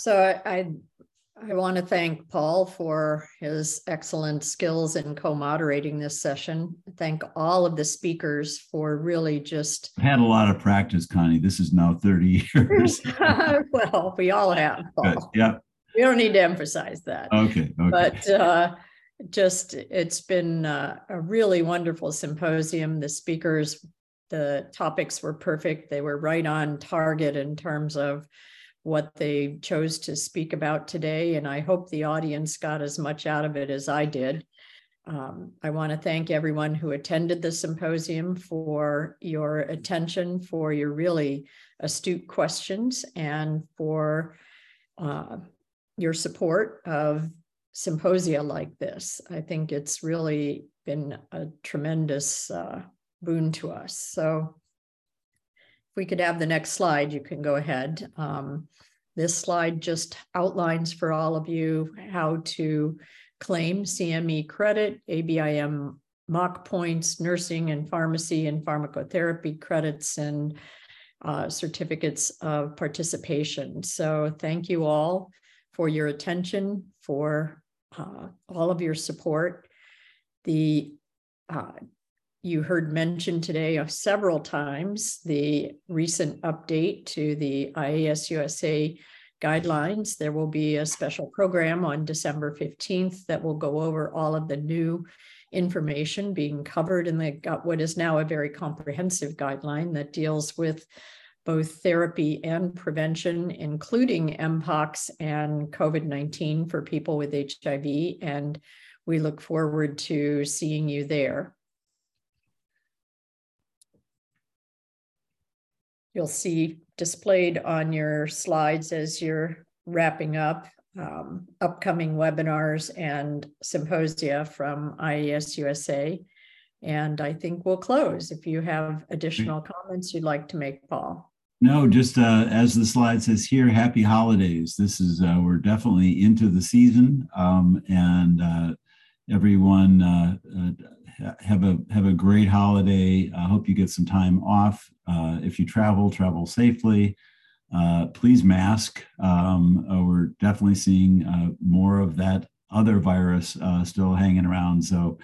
So I, I, I want to thank Paul for his excellent skills in co-moderating this session. Thank all of the speakers for really just I've had a lot of practice, Connie. This is now 30 years. well, we all have. Paul. Yeah. We don't need to emphasize that. Okay. Okay. but uh, just it's been uh, a really wonderful symposium. The speakers, the topics were perfect. They were right on target in terms of what they chose to speak about today. And I hope the audience got as much out of it as I did. Um, I want to thank everyone who attended the symposium for your attention, for your really astute questions, and for uh, your support of symposia like this. I think it's really been a tremendous uh, boon to us. So if we could have the next slide, you can go ahead. Um, this slide just outlines for all of you how to claim CME credit, ABIM MOC points, nursing and pharmacy and pharmacotherapy credits, and uh, certificates of participation. So thank you all for your attention, for uh, all of your support. The uh, you heard mentioned today several times the recent update to the IAS USA guidelines. There will be a special program on December 15th that will go over all of the new information being covered in the what is now a very comprehensive guideline that deals with both therapy and prevention, including Mpox and COVID 19 for people with HIV. And we look forward to seeing you there. You'll see displayed on your slides as you're wrapping up um, upcoming webinars and symposia from IAS USA. And I think we'll close if you have additional comments you'd like to make, Paul. No, just uh, as the slide says here, happy holidays. This is, uh, we're definitely into the season um, and uh, everyone uh, uh, have a have a great holiday. I hope you get some time off. Uh, if you travel, travel safely. please mask. Um, we're definitely seeing more of that other virus still hanging around. So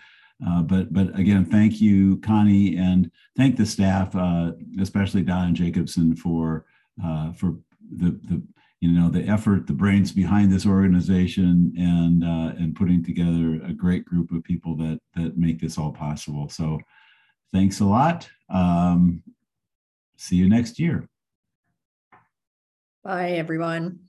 uh, but but again, thank you, Connie, and thank the staff, uh, especially Donna Jacobsen, for uh, for the the you know the effort, the brains behind this organization, and uh, and putting together a great group of people that that make this all possible. So, thanks a lot. Um, see you next year. Bye, everyone.